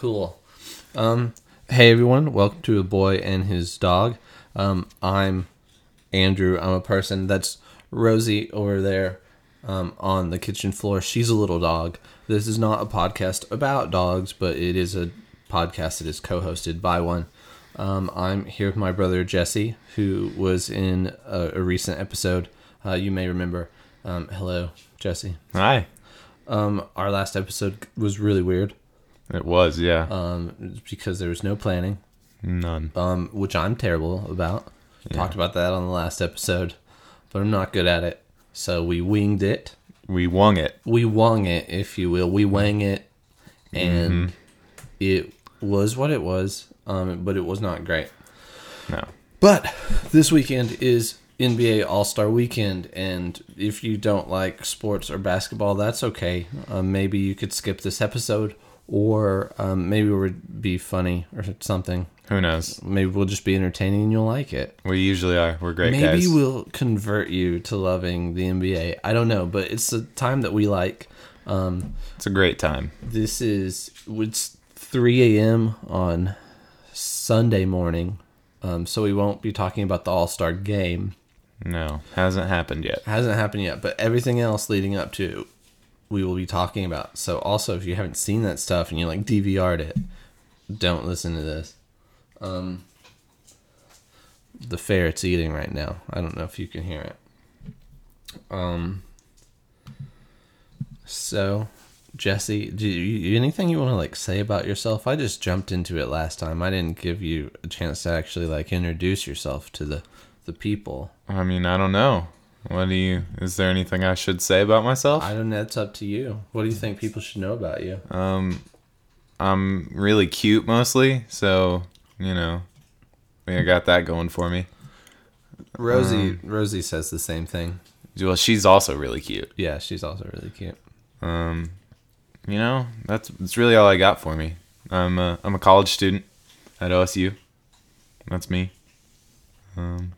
Cool. Um, hey everyone, welcome to a boy and his dog. Um, I'm Andrew. I'm a person. That's Rosie over there um, on the kitchen floor. She's a little dog. This is not a podcast about dogs, but it is a podcast that is co-hosted by one. Um, I'm here with my brother Jesse, who was in a, a recent episode. Uh, you may remember. Um, hello, Jesse. Hi. Um, our last episode was really weird It was, yeah. um, because there was no planning, None. um, which I'm terrible about. Talked about that on the last episode, but I'm not good at it. So we winged it. We wung it. We wung it, if you will. We wang it, and it was what it was. Um, but it was not great. No. But this weekend is NBA All Star Weekend, and if you don't like sports or basketball, that's okay. Um, maybe you could skip this episode, or um, maybe it would be funny or something. Who knows? Maybe we'll just be entertaining and you'll like it. We usually are. We're great Maybe guys. we'll convert you to loving the NBA. I don't know, but it's a time that we like. Um, It's a great time. this is it's 3 a.m. on Sunday morning, um, so we won't be talking about the All Star game. No, hasn't happened yet. hasn't happened yet, but everything else leading up to we will be talking about. So also if you haven't seen that stuff and you like DVR'd it, don't listen to this. Um the ferret's eating right now. I don't know if you can hear it. Um so Jesse, do you anything you want to like say about yourself? I just jumped into it last time. I didn't give you a chance to actually like introduce yourself to the the people. I mean, I don't know. What do you? Is there anything I should say about myself? I don't know. It's up to you. What do you think people should know about you? Um, I'm really cute mostly, so you know, I, think I got that going for me. Rosie Rosie says the same thing. Well, she's also really cute. Yeah, she's also really cute. Um, you know, that's that's really all I got for me. I'm a, I'm a college student at OSU. That's me. Um,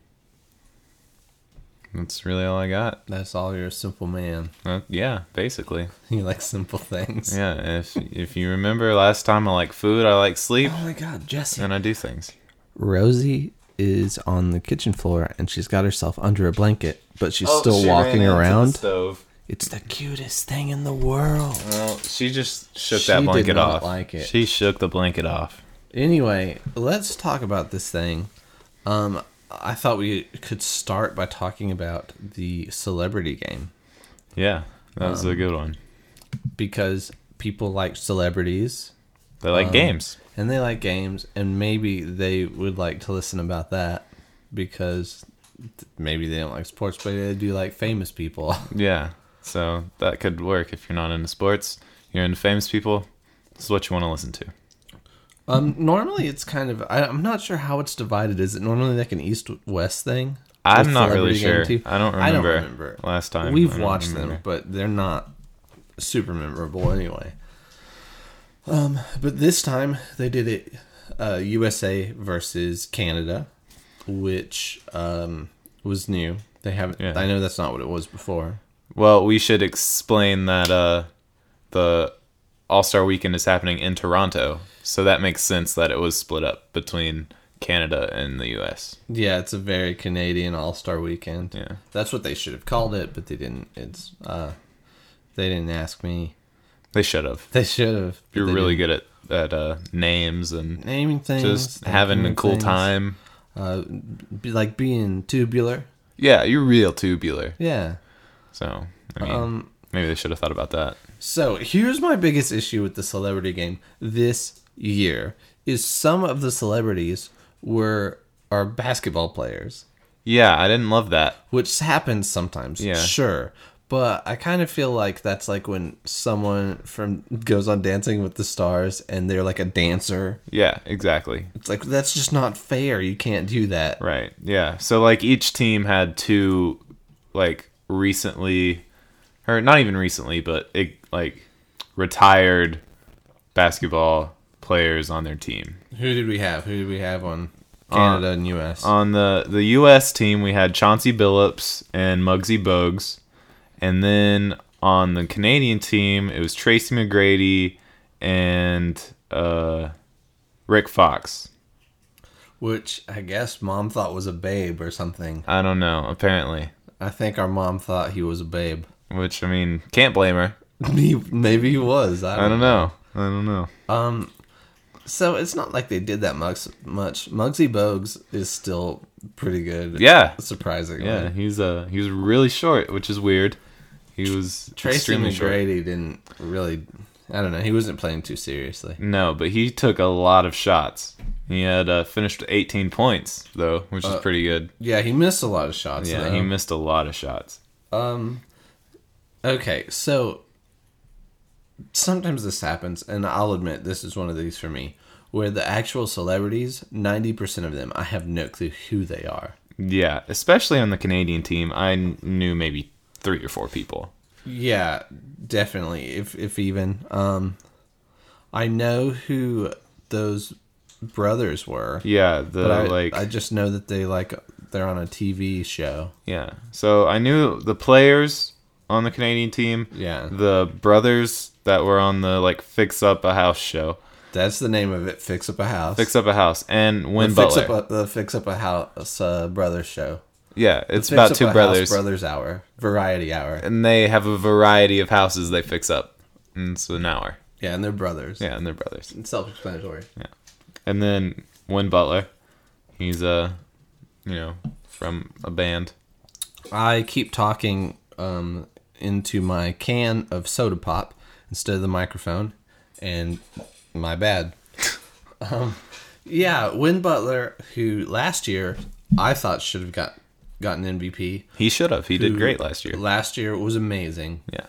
that's really all I got. That's all. You're a simple man. Uh, yeah, basically. You like simple things. Yeah, if if you remember last time, I like food, I like sleep, Oh my God, Jesse. and I do things. Rosie is on the kitchen floor and she's got herself under a blanket, but she's Oh, still walking around. stove. It's the cutest thing in the world. Well, she just shook She that blanket off. like it. She shook the blanket off. Anyway, let's talk about this thing. Um, I thought we could start by talking about the celebrity game. Yeah, that was Um, a good one. because people like celebrities They like um, games. and they like games and maybe they would like to listen about that because th- maybe they don't like sports but they do like famous people Yeah, so that could work if you're not into sports. You're into famous people. This is what you want to listen to. Um normally it's kind of I, i'm not sure how it's divided is it normally like an east west thing I'm not really sure. I don't I don't remember. remember. Last time we've watched them but they're not super memorable anyway um but this time they did it uh usa versus canada which um was new they haven't Yeah. i know that's not what it was before Well, we should explain that uh, the All Star Weekend is happening in Toronto, so that makes sense that it was split up between Canada and the U.S. yeah it's a very canadian all-star weekend Yeah. that's what they should have called it but they didn't it's uh they didn't ask me They should have. they should have You're really didn't. good at at uh, names and naming things just having a cool things. time. uh be like being tubular Yeah, you're real tubular. yeah So I mean, um maybe they should have thought about that. So here's my biggest issue with the celebrity game this year is some of the celebrities were are basketball players, Yeah, I didn't love that. which happens sometimes. Yeah. Sure. But I kind of feel like that's like when someone from goes on Dancing with the Stars and they're like a dancer. Yeah, exactly. It's like that's just not fair. You can't do that. Right. Yeah. So like each team had two like recently or not even recently, but it, like retired basketball players on their team. Who did we have? Who did we have on Canada and US? On the the US team we had Chauncey Billups and Muggsy Bogues. And then on the Canadian team it was Tracy McGrady and uh, Rick Fox. Which I guess mom thought was a babe or something. I don't know. Apparently, I think our mom thought he was a babe. Which I mean, can't blame her. He- Maybe he was. I I don't, don't know. I don't know. Um, so it's not like they did that much. Much Muggsy Bogues is still pretty good. Yeah, surprisingly. yeah. He's uh he was really short, which is weird. He was Tracy extremely short. McGrady didn't really. I don't know. He wasn't playing too seriously. No, but he took a lot of shots. He had uh, finished with 18 points though, which is pretty good. Yeah, he missed a lot of shots. Yeah, though. he missed a lot of shots. Um. Okay, so sometimes this happens, and I'll admit this is one of these for me, where the actual celebrities, ninety percent of them, I have no clue who they are. Yeah, especially on the Canadian team, I knew maybe three or four people. Yeah, definitely. If if even, um, I know who those brothers were. Yeah, the I, like I just know that they like they're on a TV show. yeah. So I knew the players on the Canadian team, Yeah, the brothers that were on the like Fix Up a House show, that's the name of it. Fix up a house. Fix Up a House, and The Win fix Butler. up a, the fix up a house uh, brothers show. yeah, it's Fix about two a brothers, brothers hour variety hour. and they have a variety of houses they fix up. And it's an hour. Yeah, and they're brothers. Yeah, and they're brothers. It's self-explanatory. Yeah, and then Win Butler, he's uh, you know, from a band. I keep talking um, into my can of soda pop instead of the microphone, and my bad. um, yeah, Win Butler, who last year I thought should have got gotten MVP. He should have. He did great last year. Last year was amazing. Yeah.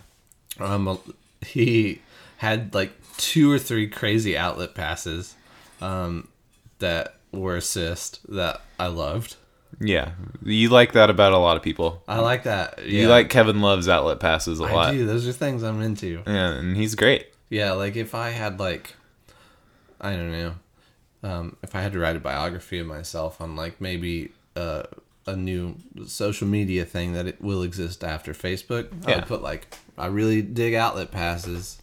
Um, he had like two or three crazy outlet passes um, that were assist that I loved. Yeah. You like that about a lot of people. I like that. Yeah, You like Kevin Love's outlet passes a I lot. do. Those are things I'm into. Yeah, and he's great. Yeah, like if I had like, I don't know, um, if I had to write a biography of myself on like maybe uh, a new social media thing that it will exist after Facebook, I would put like I really dig outlet passes.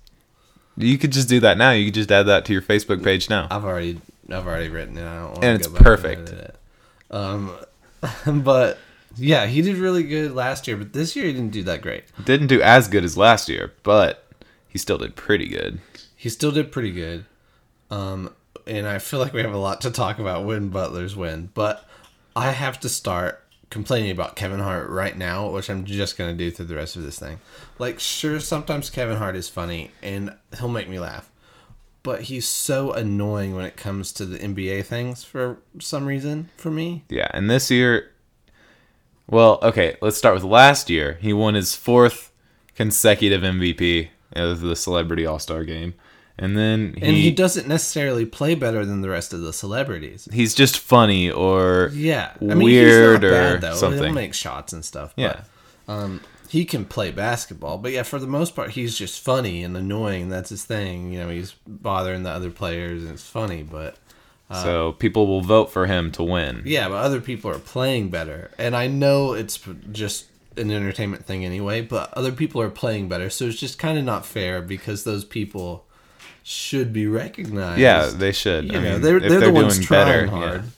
You could just do that now. You could just add that to your Facebook page now. I've already I've already written it. I don't want And it's perfect. it. Um, but yeah, he did really good last year, but this year he didn't do that great. Didn't do as good as last year, but he still did pretty good. He still did pretty good. Um, and I feel like we have a lot to talk about when Butler's win, but I have to start complaining about Kevin Hart right now, which I'm just going to do through the rest of this thing. Like, sure, sometimes Kevin Hart is funny and he'll make me laugh, but he's so annoying when it comes to the NBA things for some reason for me. Yeah, and this year, well, okay, let's start with last year. He won his fourth consecutive MVP of the Celebrity All Star Game, and then he, And he doesn't necessarily play better than the rest of the celebrities. he's just funny or Yeah, I mean, weird or bad, though. He'll something. make shots and stuff. Yeah. but, um, he can play basketball, but yeah, for the most part, he's just funny and annoying. That's his thing. You know, he's bothering the other players, and it's funny. But uh, so people will vote for him to win. yeah, but other people are playing better, and I know it's just an entertainment thing anyway. But other people are playing better, so it's just kind of not fair because those people should be recognized. Yeah, they should. you I know, mean, they're if they're, the ones trying hard. yeah.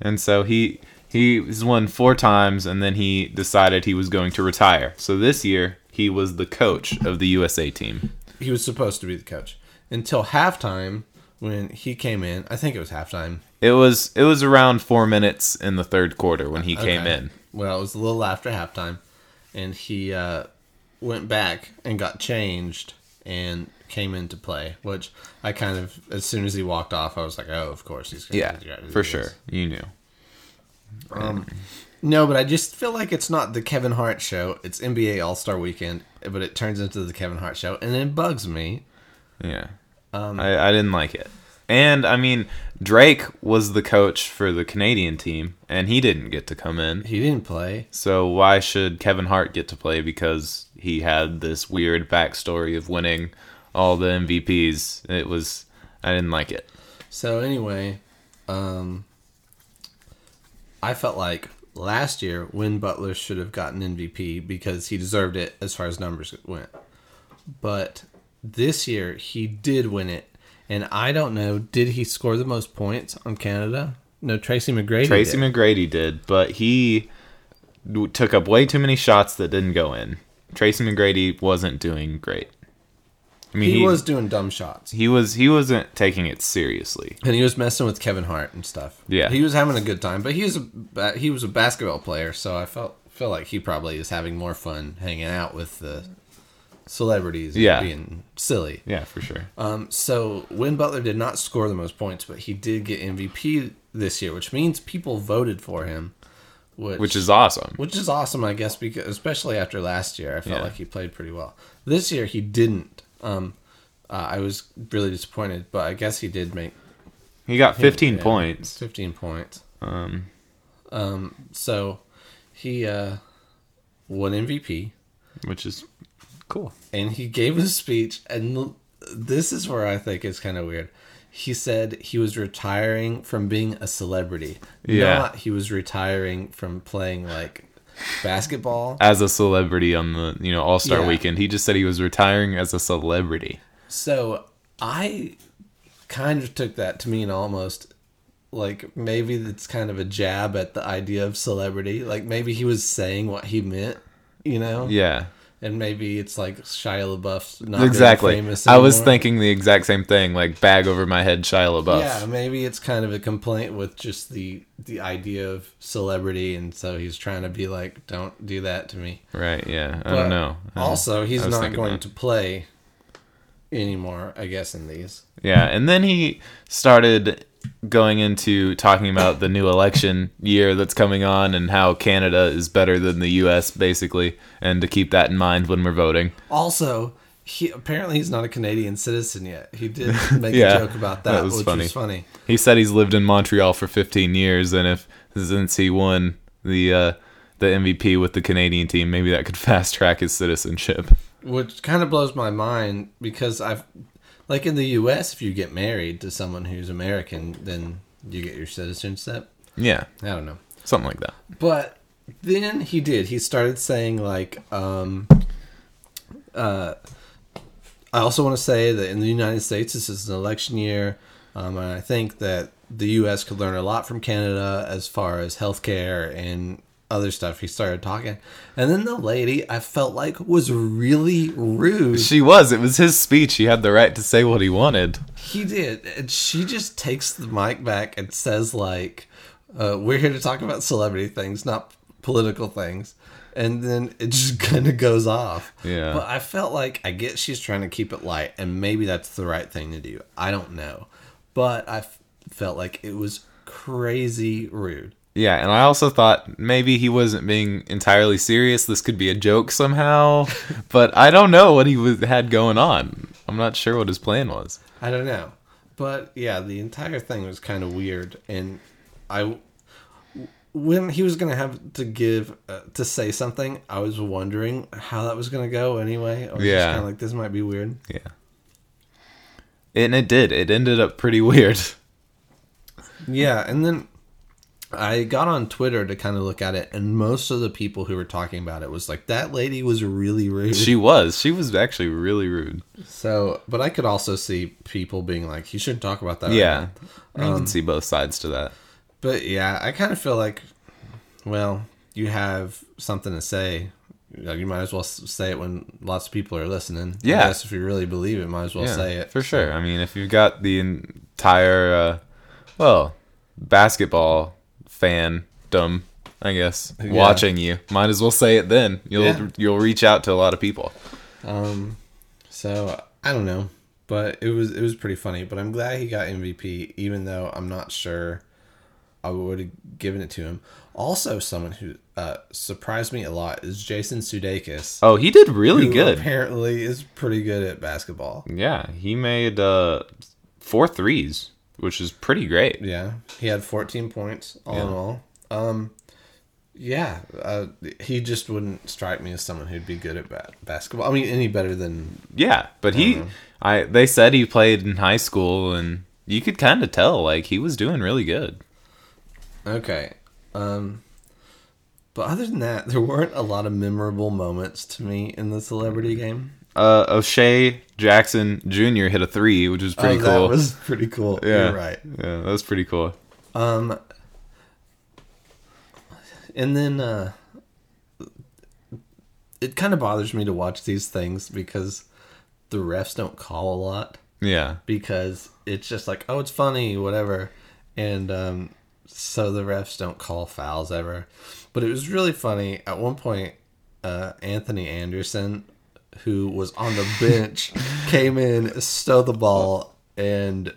And so he he's won four times, and then he decided he was going to retire. So this year he was the coach of the USA team. he was supposed to be the coach until halftime when he came in. I think it was halftime. It was it was around four minutes in the third quarter when he came in. Well, it was a little after halftime, and he uh, went back and got changed and came into play. Which I kind of, as soon as he walked off, I was like, "Oh, of course he's gonna Yeah, for this. sure. You knew. No, but I just feel like it's not the Kevin Hart show. It's NBA All Star Weekend, but it turns into the Kevin Hart show, and it bugs me. Yeah. Um, I, I didn't like it. And I mean, Drake was the coach for the Canadian team, and he didn't get to come in. He didn't play. So why should Kevin Hart get to play because he had this weird backstory of winning all the MVPs? It was I didn't like it. So anyway, um, I felt like last year Win Butler should have gotten MVP because he deserved it as far as numbers went. But this year he did win it And I don't know, did he score the most points on Canada? No, Tracy McGrady. Tracy did. McGrady did, but he took up way too many shots that didn't go in. Tracy McGrady wasn't doing great. I mean, he, was doing dumb shots. he was he wasn't taking it seriously. And he was messing with Kevin Hart and stuff. Yeah. he was having a good time. But he was a ba- he was a basketball player, so I felt feel like he probably is having more fun hanging out with the celebrities. and Yeah. being silly. Yeah, for sure. Um, so Win Butler did not score the most points, but he did get MVP this year, which means people voted for him, which Which is awesome. which is awesome, I guess, because especially after last year, I felt Yeah. like he played pretty well. This year he didn't. Um, uh, I was really disappointed, but I guess he did make He got 15 yeah, points. Fifteen points. Um, Um, so he uh, won MVP, which is cool. and he gave a speech, and this is where I think it's kind of weird. He said he was retiring from being a celebrity. Yeah. Not he was retiring from playing like basketball. As a celebrity on the you know All Star Yeah. Weekend, he just said he was retiring as a celebrity. So I kind of took that to mean almost like maybe it's kind of a jab at the idea of celebrity. Like maybe he was saying what he meant, you know? Yeah, And maybe it's like Shia LaBeouf's not exactly. Famous I was thinking the exact same thing. Like bag over my head, Shia LaBeouf. Yeah, maybe it's kind of a complaint with just the the idea of celebrity, and so he's trying to be like, "Don't do that to me." Right. Yeah. I But don't know. I- Also, he's not going that. to play anymore. I guess in these. Yeah, and then he started going into talking about the new election year that's coming on and how Canada is better than the US basically and to keep that in mind when we're voting. Also, he apparently he's not a Canadian citizen yet. He did make Yeah, a joke about that, that was which funny. was funny. He said he's lived in Montreal for 15 years and if since he won the uh the MVP with the Canadian team, maybe that could fast track his citizenship. Which kind of blows my mind because I've like in the U.S. if you get married to someone who's American, then you get your citizenship. Yeah, I don't know. something like that. But then he did. He started saying like, um, uh, I also want to say that in the United States, this is an election year, um, and I think that the U.S. could learn a lot from Canada as far as healthcare and other stuff. He started talking, and then the lady I felt like was really rude. She was. It was his speech. He had the right to say what he wanted. He did, and she just takes the mic back and says like, uh, "We're here to talk about celebrity things, not political things." And then it just kind of goes off. Yeah. But I felt like I get she's trying to keep it light, and maybe that's the right thing to do. I don't know, but I f- felt like it was crazy rude. Yeah, and I also thought maybe he wasn't being entirely serious. This could be a joke somehow, but I don't know what he was had going on. I'm not sure what his plan was. I don't know. But yeah, the entire thing was kind of weird. And I, when he was going to have to give, uh, to say something, I was wondering how that was going to go anyway. I was Yeah. just kind of like, this might be weird. Yeah, and it did. It ended up pretty weird. Yeah. And then I got on Twitter to kind of look at it. And most of the people who were talking about it was like, that lady was really rude. She was. She was actually really rude. so, but I could also see people being like, you shouldn't talk about that. right Yeah, now." you can see both sides to that. But yeah, I kind of feel like, well, you have something to say. You, might as well say it when lots of people are listening. I Yeah. guess if you really believe it, might as well Yeah, say it for sure. I mean, if you've got the entire, uh, well, basketball fandom, I guess, Yeah. watching you, might as well say it. Then you'll Yeah. you'll reach out to a lot of people. Um, so I don't know, but it was it was pretty funny. But I'm glad he got MVP, even though I'm not sure I would have given it to him. Also, someone who uh, surprised me a lot is Jason Sudeikis. Oh, he did really good. Apparently, is pretty good at basketball. Yeah, he made uh, four threes, which is pretty great. Yeah, he had 14 points all in all. Um, yeah, uh, he just wouldn't strike me as someone who'd be good at ba- basketball. I mean, any better than Yeah, but he, I they said he played in high school, and you could kind of tell like he was doing really good. okay. Um, but other than that, there weren't a lot of memorable moments to me in the celebrity game. Uh, O'Shea Jackson Jr. hit a three, which was pretty oh, cool. That was pretty cool. yeah, You're right. Yeah, that was pretty cool. Um, and then uh, it kind of bothers me to watch these things because the refs don't call a lot Yeah, because it's just like, oh, it's funny, whatever, and um, so the refs don't call fouls ever. But it was really funny at one point. Uh, Anthony Anderson, who was on the bench, came in, stole the ball, and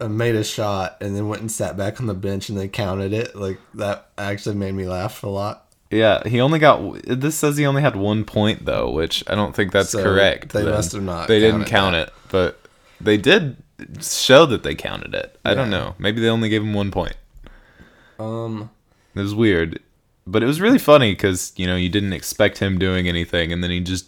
uh, made a shot, and then went and sat back on the bench, and they counted it. Like that actually made me laugh a lot. yeah. He only got. This says he only had one point though, which I don't think that's So correct. they then. must have not They didn't count that. it, but they did show that they counted it. I don't know. Maybe they only gave him one point. Um, It was weird, but it was really funny because you know you didn't expect him doing anything, and then he just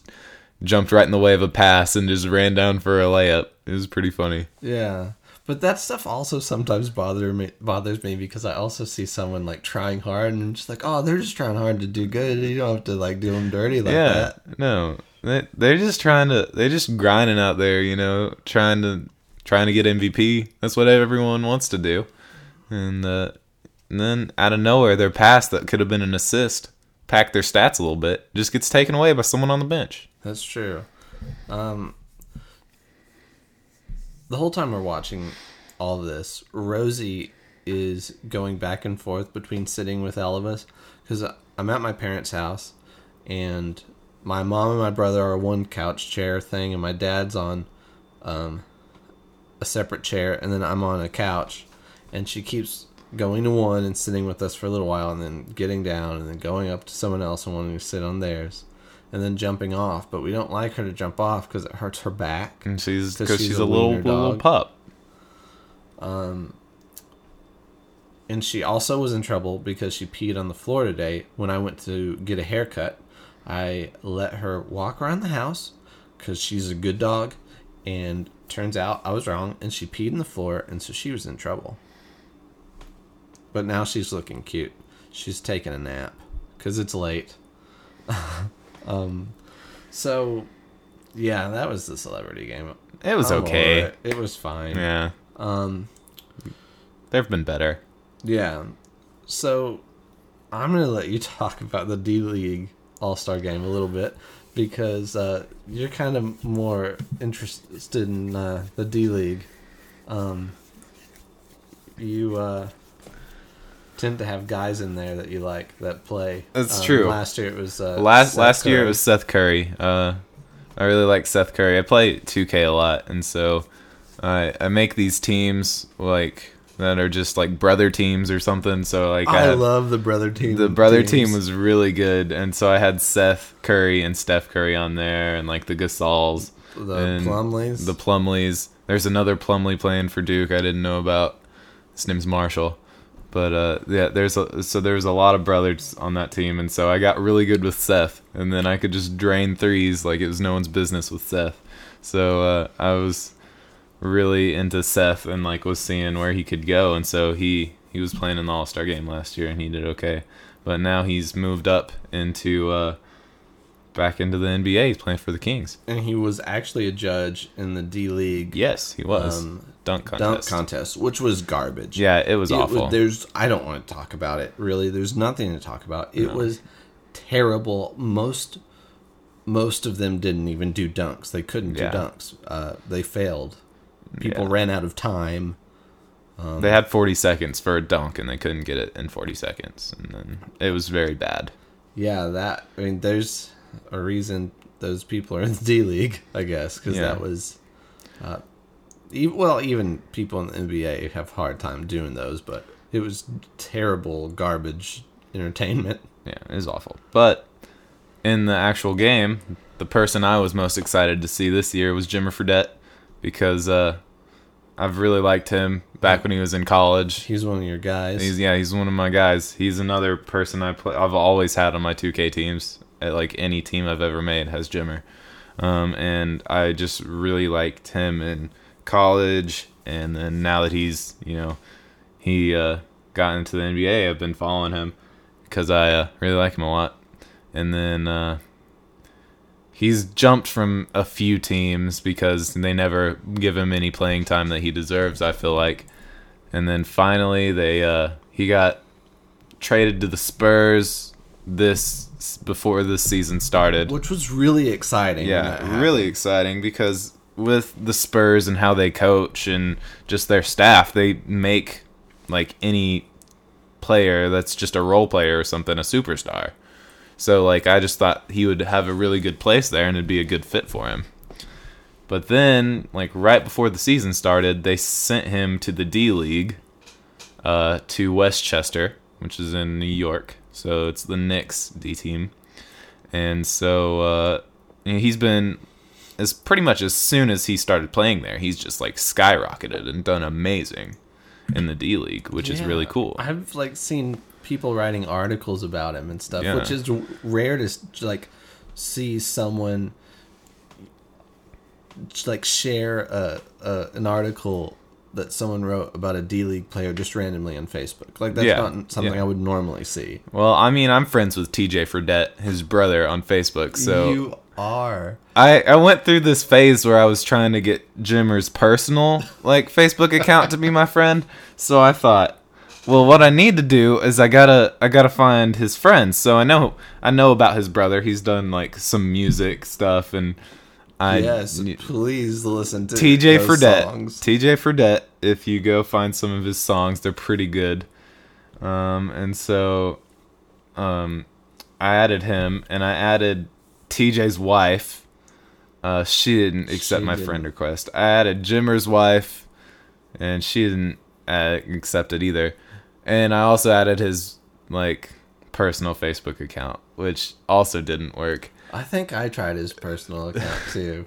jumped right in the way of a pass and just ran down for a layup. It was pretty funny. yeah. But that stuff also sometimes bother me bothers me because I also see someone like trying hard and I'm just like, oh, they're just trying hard to do good. You don't have to like do them dirty like yeah, that. no, they they're just trying to they're just grinding out there, you know, trying to trying to get MVP. That's what everyone wants to do, and, uh, and then out of nowhere, their pass that could have been an assist, pack their stats a little bit, just gets taken away by someone on the bench. That's true. Um, the whole time we're watching all this, Rosie is going back and forth between sitting with all of us because I'm at my parents' house and my mom and my brother are one couch chair thing, and my dad's on um, a separate chair, and then I'm on a couch, and she keeps going to one and sitting with us for a little while, and then getting down, and then going up to someone else and wanting to sit on theirs, and then jumping off. But we don't like her to jump off because it hurts her back. And she's because she's she's, a a little little pup. Um, And she also was in trouble because she peed on the floor today when I went to get a haircut. I let her walk around the house because she's a good dog, and turns out I was wrong, and she peed on the floor, and so she was in trouble. But now she's looking cute. She's taking a nap because it's late. um, so yeah, that was the celebrity game. It was I'm okay. It. It was fine. Yeah, Um, there've been better. Yeah. So I'm gonna let you talk about the D League All Star Game a little bit because uh, you're kind of more interested in uh, the D League. Um, you uh, tend to have guys in there that you like that play. That's Um, true. Last year it was uh, last Seth last year it Curry. was Seth Curry. Uh, I really like Seth Curry. I play 2K a lot, and so I I make these teams like that are just like brother teams or something. So like I, I love the brother team. the brother teams. team was really good, and so I had Seth Curry and Steph Curry on there, and like the Gasols, the Plumlees. the Plumlees. There's another Plumlee playing for Duke. I didn't know about. His name's Marshall. But uh, yeah, there's a, so there was a lot of brothers on that team, and so I got really good with Seth, and then I could just drain threes like it was no one's business with Seth. So uh, I was really into Seth and like was seeing where he could go, and so he he was playing in the All Star game last year, and he did okay. But now he's moved up into uh, back into the NBA. He's playing for the Kings. and he was actually a judge in the D League Yes, he was Um, dunk contest. dunk contest, which was garbage. Yeah, it was It awful. there's I don't want to talk about it. Really, there's nothing to talk about. It No. was terrible. Most most of them didn't even do dunks. They couldn't Yeah. do dunks. Uh, they failed. People Yeah. ran out of time. they had 40 seconds for a dunk, and they couldn't get it in 40 seconds, and then it was very bad. Yeah, that. I mean, there's a reason those people are in the D League, I guess, because Yeah. that was. Uh, well, even people in the NBA have a hard time doing those, but it was terrible garbage entertainment. Yeah, it was awful. But in the actual game, the person I was most excited to see this year was Jimmer Fredette because uh, I've really liked him back when he was in college. He's one of your guys. He's yeah, he's one of my guys. He's another person I play. I've always had on my 2K teams. At like any team I've ever made has Jimmer, um, and I just really liked him in college. And then now that he's you know he uh, got into the NBA, I've been following him because I uh, really like him a lot. And then uh, he's jumped from a few teams because they never give him any playing time that he deserves. I feel like, and then finally they uh, he got traded to the Spurs this before this season started. Which was really exciting. Yeah, really exciting because with the Spurs and how they coach and just their staff, they make like any player that's just a role player or something a superstar. So like I just thought he would have a really good place there and it'd be a good fit for him. But then like right before the season started, they sent him to the D League uh to Westchester, which is in New York. So it's the Knicks D team. And so uh he's been as pretty much as soon as he started playing there, he's just like skyrocketed and done amazing in the D League, which is really cool. I've like seen people writing articles about him and stuff, Yeah. which is rare to like see someone like share a, a an article that someone wrote about a D League player just randomly on Facebook. Like that's Yeah. not something Yeah. I would normally see. Well, I mean, I'm friends with TJ Fredette, his brother, on Facebook. So you are. I, I went through this phase where I was trying to get Jimmer's personal like Facebook account to be my friend. So I thought, well, what I need to do is I gotta I gotta find his friends. So I know I know about his brother. He's done like some music stuff, and I yes, please listen to TJ Fredette. songs. TJ Fredette. If you go find some of his songs, they're pretty good. Um, and so, um, I added him, and I added TJ's wife. Uh, she didn't accept She my didn't. friend request. I added Jimmer's wife, and she didn't uh, accept it either. And I also added his like personal Facebook account, which also didn't work. I think I tried his personal account too.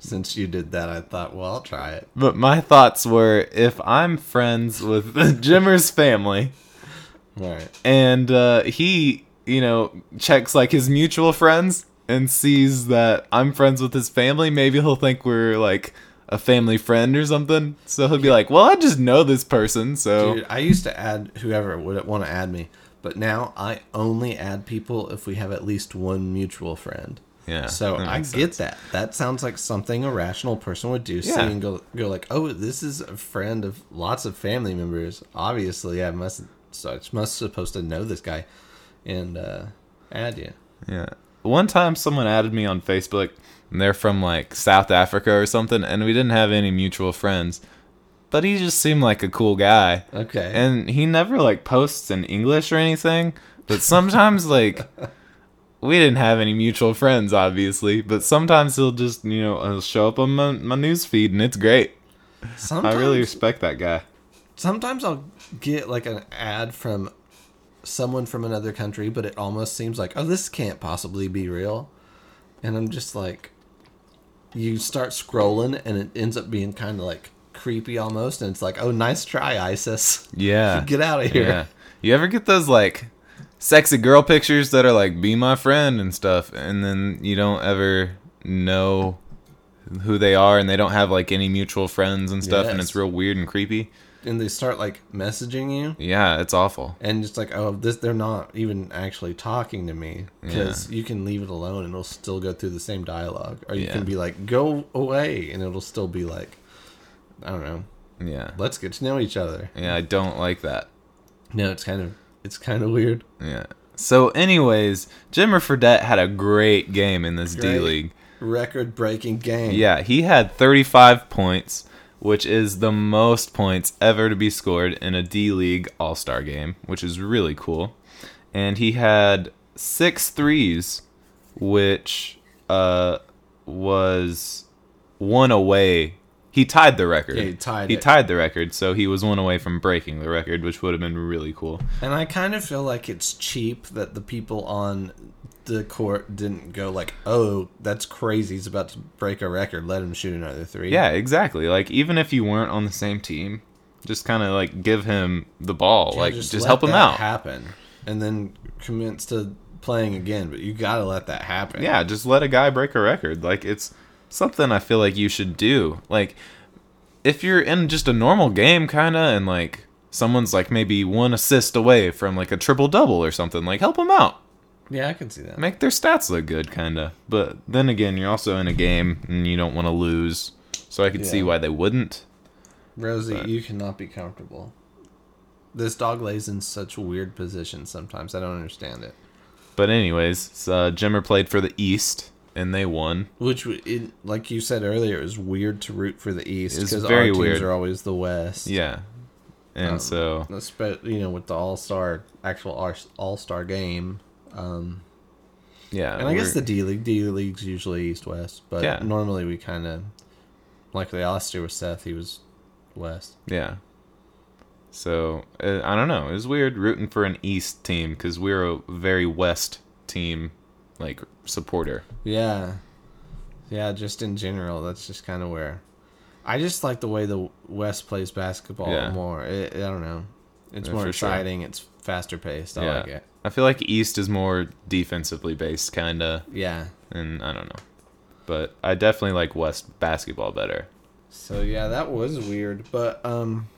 Since you did that, I thought, well, I'll try it. But my thoughts were if I'm friends with Jimmer's family Right. and uh, he, you know, checks like his mutual friends and sees that I'm friends with his family, maybe he'll think we're like a family friend or something. So he'll be like, well, I just know this person. So Dude, I used to add whoever would want to add me, but now I only add people if we have at least one mutual friend. yeah. So I get sense. that. That sounds like something a rational person would do. See Yeah. and go go like, oh, this is a friend of lots of family members. Obviously, I must so I must supposed to know this guy, and uh, add you. Yeah. One time someone added me on Facebook and they're from like South Africa or something and we didn't have any mutual friends. But he just seemed like a cool guy. Okay. And he never like posts in English or anything, but sometimes like we didn't have any mutual friends obviously, but sometimes he'll just, you know, he'll show up on my, my news feed and it's great. sometimes, I really respect that guy. sometimes I'll get like an ad from someone from another country, but it almost seems like, oh, this can't possibly be real. And I'm just like, you start scrolling and it ends up being kind of like creepy almost. And it's like, oh, nice try, ISIS. Yeah. Get out of here. Yeah. You ever get those like sexy girl pictures that are like be my friend and stuff and then you don't ever know who they are and they don't have like any mutual friends and stuff and it's real weird and creepy? And they start like messaging you. Yeah, it's awful. And it's like, oh, this they're not even actually talking to me because you can leave it alone and it'll still go through the same dialogue, or you Yeah. can be like, go away, and it'll still be like, I don't know, Yeah. let's get to know each other. Yeah, I don't like that. No, it's kind of it's kind of weird. Yeah. So anyways, Jimmer Fredette had a great game in this D Great. League. Record breaking game. Yeah, he had 35 points, which is the most points ever to be scored in a D League All Star game, which is really cool. And he had six threes, which uh, was one away. He tied the record. Yeah, he tied He it. tied the record, so he was one away from breaking the record, which would have been really cool. And I kind of feel like it's cheap that the people on the court didn't go like, "Oh, that's crazy. He's about to break a record. Let him shoot another three. Yeah, exactly. Like even if you weren't on the same team, just kind of like give him the ball, Yeah, like just, let help him out. Happen, and then commence to playing again. But you gotta let that happen. Yeah, just let a guy break a record. Like it's something I feel like you should do. Like if you're in just a normal game kind of and like someone's like maybe one assist away from like a triple double or something, like help them out. Yeah, I can see that. Make their stats look good, kind of. But then again, you're also in a game and you don't want to lose. So I could see why they wouldn't. Rosie, But- you cannot be comfortable. This dog lays in such weird positions sometimes. I don't understand it. But anyways, uh, Jimmer played for the East and they won. Which, it, like you said earlier, it was weird to root for the East because our teams weird. are always the West. Yeah. And Um, so Espe- you know, with the All Star actual All Star game. Um, yeah, and I guess the D League, D League's usually East West, but Yeah. normally we kind of like the last year with Seth, he was West. Yeah. So uh, I don't know. It was weird rooting for an East team because we're a very West team, like supporter. Yeah. Yeah, just in general, that's just kind of where I just like the way the West plays basketball Yeah. more. It, I don't know. It's Yeah, more for sure. exciting. It's faster paced. I yeah, like it. I feel like East is more defensively based, kind of, Yeah. and I don't know, but I definitely like West basketball better. So yeah, that was weird, but um,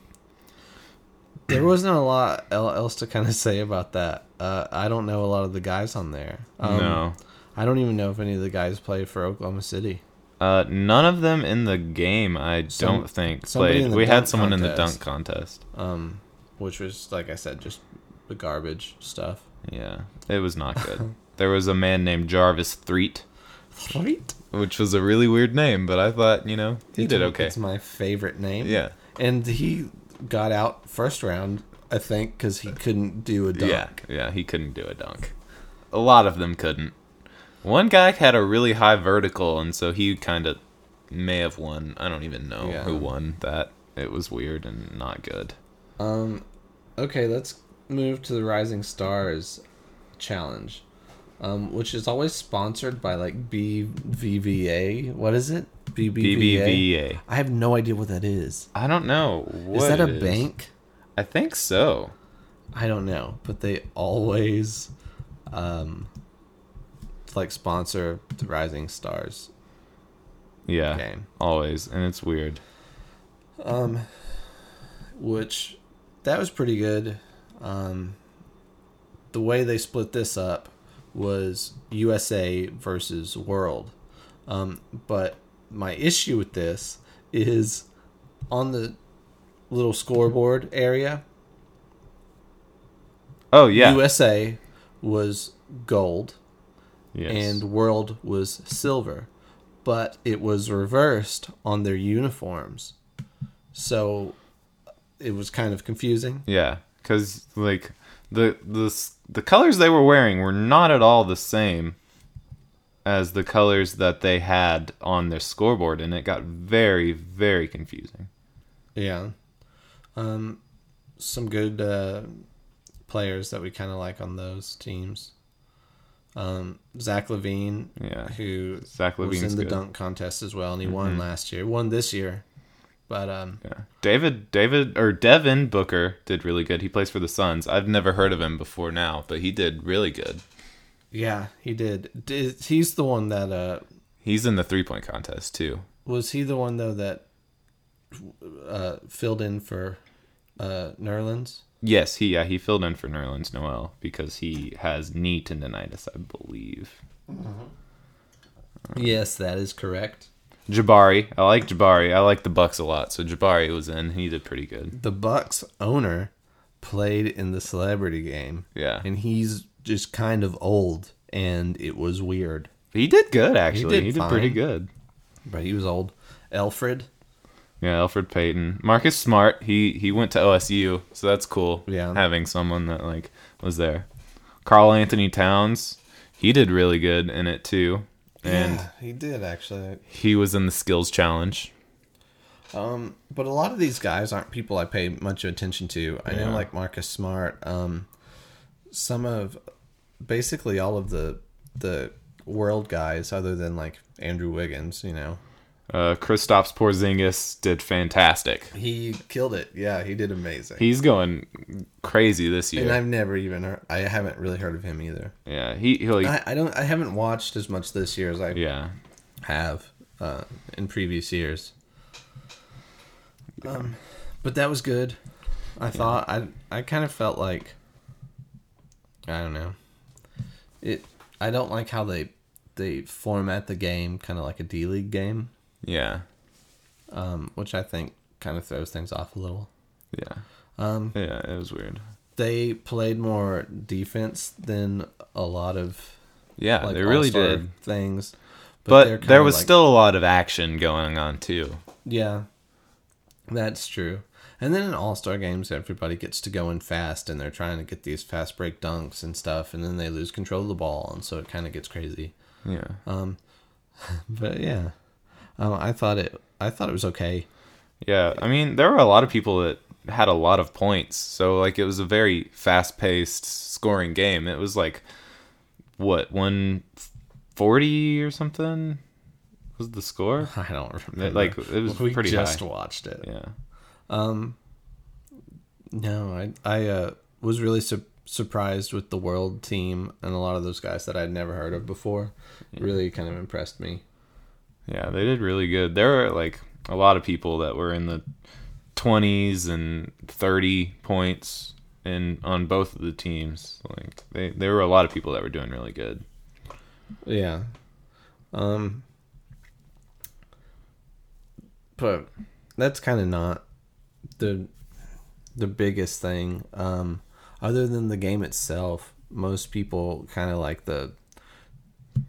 there wasn't a lot else to kind of say about that. Uh, I don't know a lot of the guys on there. Um, no, I don't even know if any of the guys played for Oklahoma City. uh, none of them in the game. I Some- don't think played. We had someone in the dunk contest. Um, which was like I said, just the garbage stuff. Yeah, it was not good. there was a man named Jarvis Threatt, Right. which was a really weird name, but I thought you know he did okay. It's my favorite name. Yeah. and he got out first round, I think, because he couldn't do a dunk. Yeah, yeah, he couldn't do a dunk. A lot of them couldn't. One guy had a really high vertical, and so he kind of may have won. I don't even know Yeah. who won that. It was weird and not good. Um, okay, let's move to the Rising Stars challenge, um, which is always sponsored by like BVVA. What is it? BBVA. BBVA. I have no idea what that is. I don't know. What is that a it bank? I think so. I don't know, but they always, um, like sponsor the Rising Stars Yeah, game. always, and it's weird. Um, which that was pretty good. Um, the way they split this up was USA versus World. Um, but my issue with this is on the little scoreboard area. Oh yeah, USA was gold yes. and World was silver, but it was reversed on their uniforms. So it was kind of confusing. Yeah, because like the the the colors they were wearing were not at all the same as the colors that they had on their scoreboard, and it got very very confusing. Yeah. Um, some good uh, players that we kind of like on those teams. Um, Zach LaVine, Yeah, who Zach was in the good. Mm-hmm. dunk contest as well, and he won last year. Won this year, but um, Yeah, David David or Devin Booker did really good. He plays for the Suns. I've never heard of him before now, but he did really good. yeah, he did. did. He's the one that uh, He's in the three point contest too. was he the one though that uh, filled in for uh, Nerlens? Yes, he yeah he filled in for Nerlens Noel because he has knee tendonitis, I believe. Mm-hmm. Yes, that is correct. Jabari, I like Jabari. I like the Bucks a lot, so Jabari was in. He did pretty good. The Bucks owner played in the celebrity game. Yeah, and he's just kind of old and it was weird he did good actually. He did did, pretty good. but he was old alfred Yeah, Elfrid Payton, Marcus Smart. He he went to OSU, so that's cool. Yeah. having someone that like was there. Karl-Anthony Towns, he did really good in it too, and yeah, he did actually he was in the skills challenge. um but a lot of these guys aren't people i pay much attention to i know like marcus smart um some of basically all of the the world guys other than like andrew wiggins you know Uh, Kristaps Porzingis did fantastic. he killed it yeah he did amazing He's going crazy this year. and i've never even heard i haven't really heard of him either yeah, he he I, I don't i haven't watched as much this year as i yeah. have uh, in previous years. Um, but that was good. I thought I I kind of felt like I don't know. it. I don't like how they they format the game kind of like a D League game, Yeah. um, which I think kind of throws things off a little. Yeah. Um, Yeah, it was weird. they played more defense than a lot of Yeah, like they really did. things. But, they're there was like- still a lot of action going on too. Yeah, that's true. And then in All Star games, everybody gets to go in fast, and they're trying to get these fast break dunks and stuff, and then they lose control of the ball, and so it kind of gets crazy. Yeah. Um, but yeah, um, I thought it. I thought it was okay. Yeah, I mean, there were a lot of people that had a lot of points. So like it was a very fast-paced scoring game. It was like what, 140 or something was the score? I don't remember. like, it was we pretty just high. watched it. Yeah. Um, no, I I uh, was really su- surprised with the world team and a lot of those guys that I'd never heard of before. Really kind of impressed me. Yeah, they did really good. There were like a lot of people that were in the 20s and 30 points in on both of the teams. Like they there were a lot of people that were doing really good. Yeah. Um but that's kind of not the the biggest thing um other than the game itself. Most people kind of like the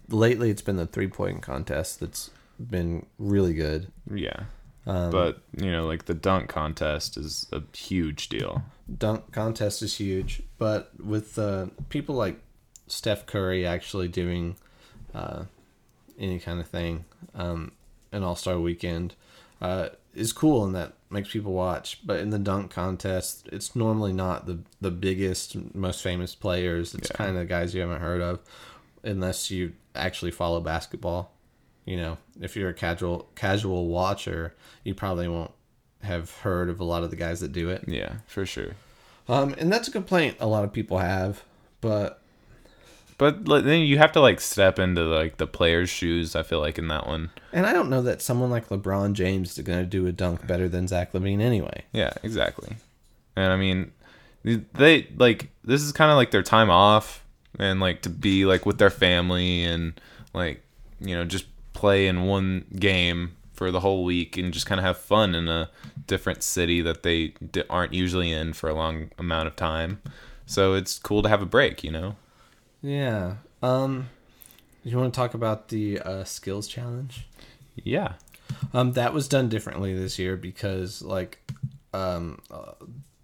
lately it's been the three-point contest that's been really good. Yeah. Um But, you know, like the dunk contest is a huge deal. dunk contest is huge, but with uh, people like Steph Curry actually doing uh, any kind of thing, um, an All Star weekend uh, is cool, and that makes people watch. But in the dunk contest, it's normally not the the biggest, most famous players. It's Yeah. kind of guys you haven't heard of, unless you actually follow basketball. You know, if you're a casual casual watcher, you probably won't have heard of a lot of the guys that do it. Yeah, for sure. Um, and that's a complaint a lot of people have, but But then you have to like step into like the player's shoes. I feel like in that one. and I don't know that someone like LeBron James is going to do a dunk better than Zach LaVine anyway. Yeah, exactly. And I mean, they like this is kind of like their time off and like to be like with their family and like you know just play in one game for the whole week and just kind of have fun in a different city that they d- aren't usually in for a long amount of time. So it's cool to have a break, you know. Yeah. Um, you want to talk about the uh, skills challenge? Yeah. Um, that was done differently this year because like, um, uh,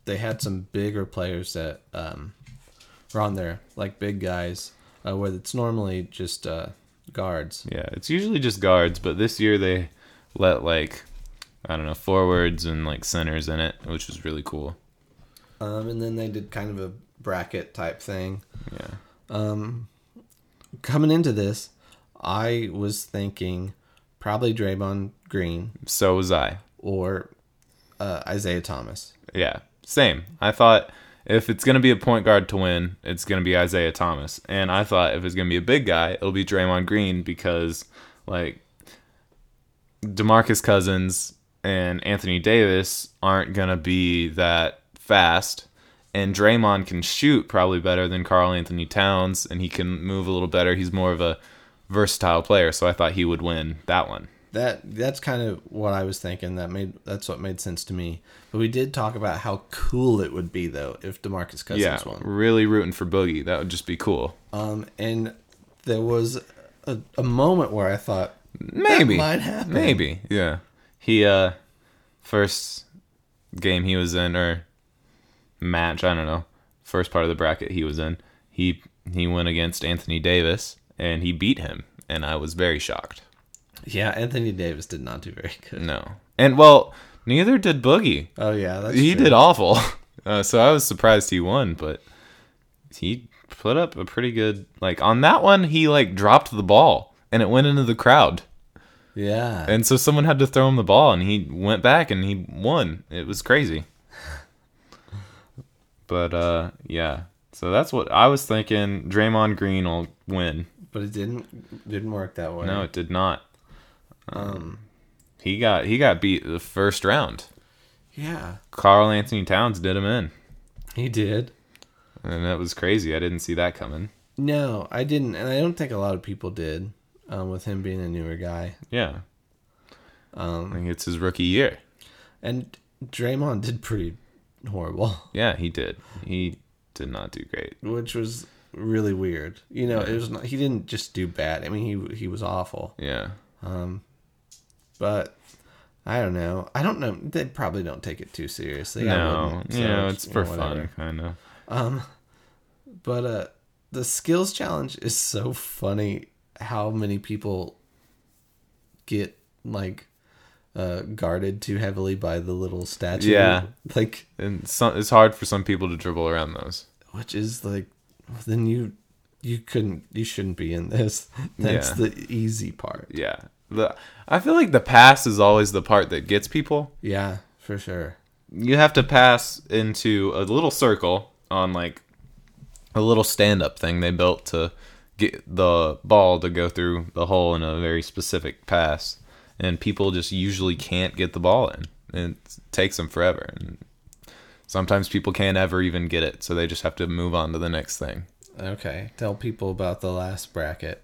they had some bigger players that um were on there, like big guys, uh, where it's normally just uh guards. Yeah, it's usually just guards, but this year they let like I don't know, forwards and like centers in it, which was really cool. Um, and then they did kind of a bracket type thing. Yeah. Um, coming into this, I was thinking probably Draymond Green So was I. or uh, Isaiah Thomas. Yeah, same. I thought if it's going to be a point guard to win, it's going to be Isaiah Thomas. And I thought if it's going to be a big guy, it'll be Draymond Green because, like, Demarcus Cousins and Anthony Davis aren't going to be that fast. And Draymond can shoot probably better than Karl-Anthony Towns, and he can move a little better. He's more of a versatile player, so I thought he would win that one. That that's kind of what I was thinking. That made that's what made sense to me. But we did talk about how cool it would be though if Demarcus Cousins Yeah, won. really rooting for Boogie. That would just be cool. Um, and there was a, a moment where I thought Maybe. might happen. Maybe. Yeah. He uh first game he was in or match, I don't know. First part of the bracket he was in. He he went against Anthony Davis and he beat him and I was very shocked. Yeah, Anthony Davis did not do very good. No. And well, neither did Boogie. Oh yeah, that's he true. did awful. Uh, so I was surprised he won, but he put up a pretty good like on that one he like dropped the ball and it went into the crowd. Yeah, And so someone had to throw him the ball, and he went back and he won. It was crazy. But uh, yeah. So that's what I was thinking. Draymond Green will win. but it didn't didn't work that way. No, it did not. Um. He got he got beat the first round. Yeah, Karl-Anthony Towns did him in, he did. and that was crazy. I didn't see that coming. No, I didn't, and I don't think a lot of people did. Um, with him being a newer guy, Yeah, um, I think it's his rookie year. and Draymond did pretty horrible, Yeah, he did. He did not do great. which was really weird. You know, it was not, he didn't just do bad. I mean, he he was awful. Yeah, Um, but I don't know. I don't know. They probably don't take it too seriously. No, so know, it's for know, fun, kind of. Um, but uh, the skills challenge is so funny. How many people get like uh guarded too heavily by the little statue? Yeah. like And some, it's hard for some people to dribble around those. which is like, then you you couldn't you shouldn't be in this. That's Yeah. the easy part. Yeah, the I feel like the pass is always the part that gets people. Yeah, for sure. You have to pass into a little circle on like a little stand-up thing they built to get the ball to go through the hole in a very specific pass, and people just usually can't get the ball in. And it takes them forever, and sometimes people can't ever even get it, so they just have to move on to the next thing. Okay, tell people about the last bracket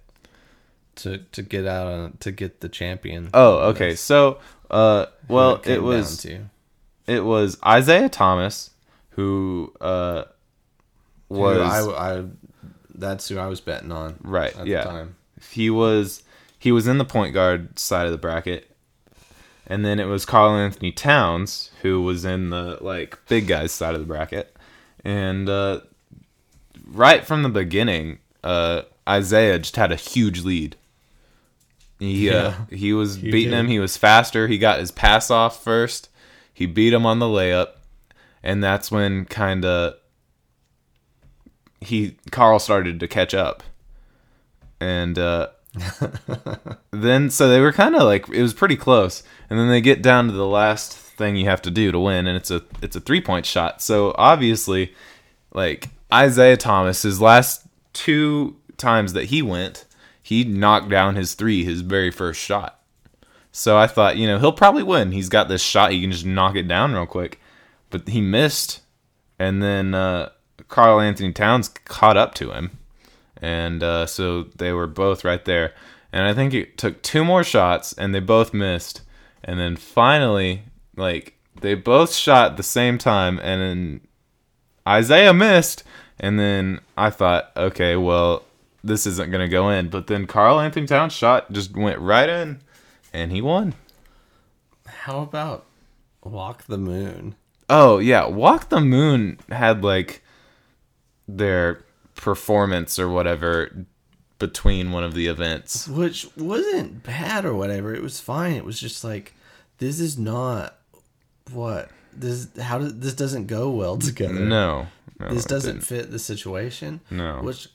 to to get out on to get the champion. Oh, okay. So, uh, well, came it was it was Isaiah Thomas who uh was Who I, I that's who I was betting on. Right, At yeah. The time. he was he was in the point guard side of the bracket, and then it was Karl-Anthony Towns who was in the like big guys side of the bracket, and uh, right from the beginning, uh, Isaiah just had a huge lead. He uh, he was He beating did. him. He was faster. He got his pass off first. He beat him on the layup, and that's when kind of he Karl started to catch up, and uh, then so they were kind of like it was pretty close, and then they get down to the last thing you have to do to win, and it's a it's a three point shot. So obviously, like Isaiah Thomas, his last two times that he went, he knocked down his three, his very first shot. So I thought, you know, he'll probably win. He's got this shot, he can just knock it down real quick. But he missed, and then uh, Karl-Anthony Towns caught up to him, and uh, so they were both right there. And I think it took two more shots, and they both missed. And then finally, like they both shot at the same time, and then Isaiah missed. And then I thought, okay, well, this isn't gonna go in. But then Karl-Anthony Towns shot just went right in, and he won. How about Walk the Moon? Oh yeah, Walk the Moon had like their performance or whatever between one of the events. Which wasn't bad or whatever. It was fine. It was just like this is not what this how does this doesn't go well together. No, no This doesn't fit the situation. No. Which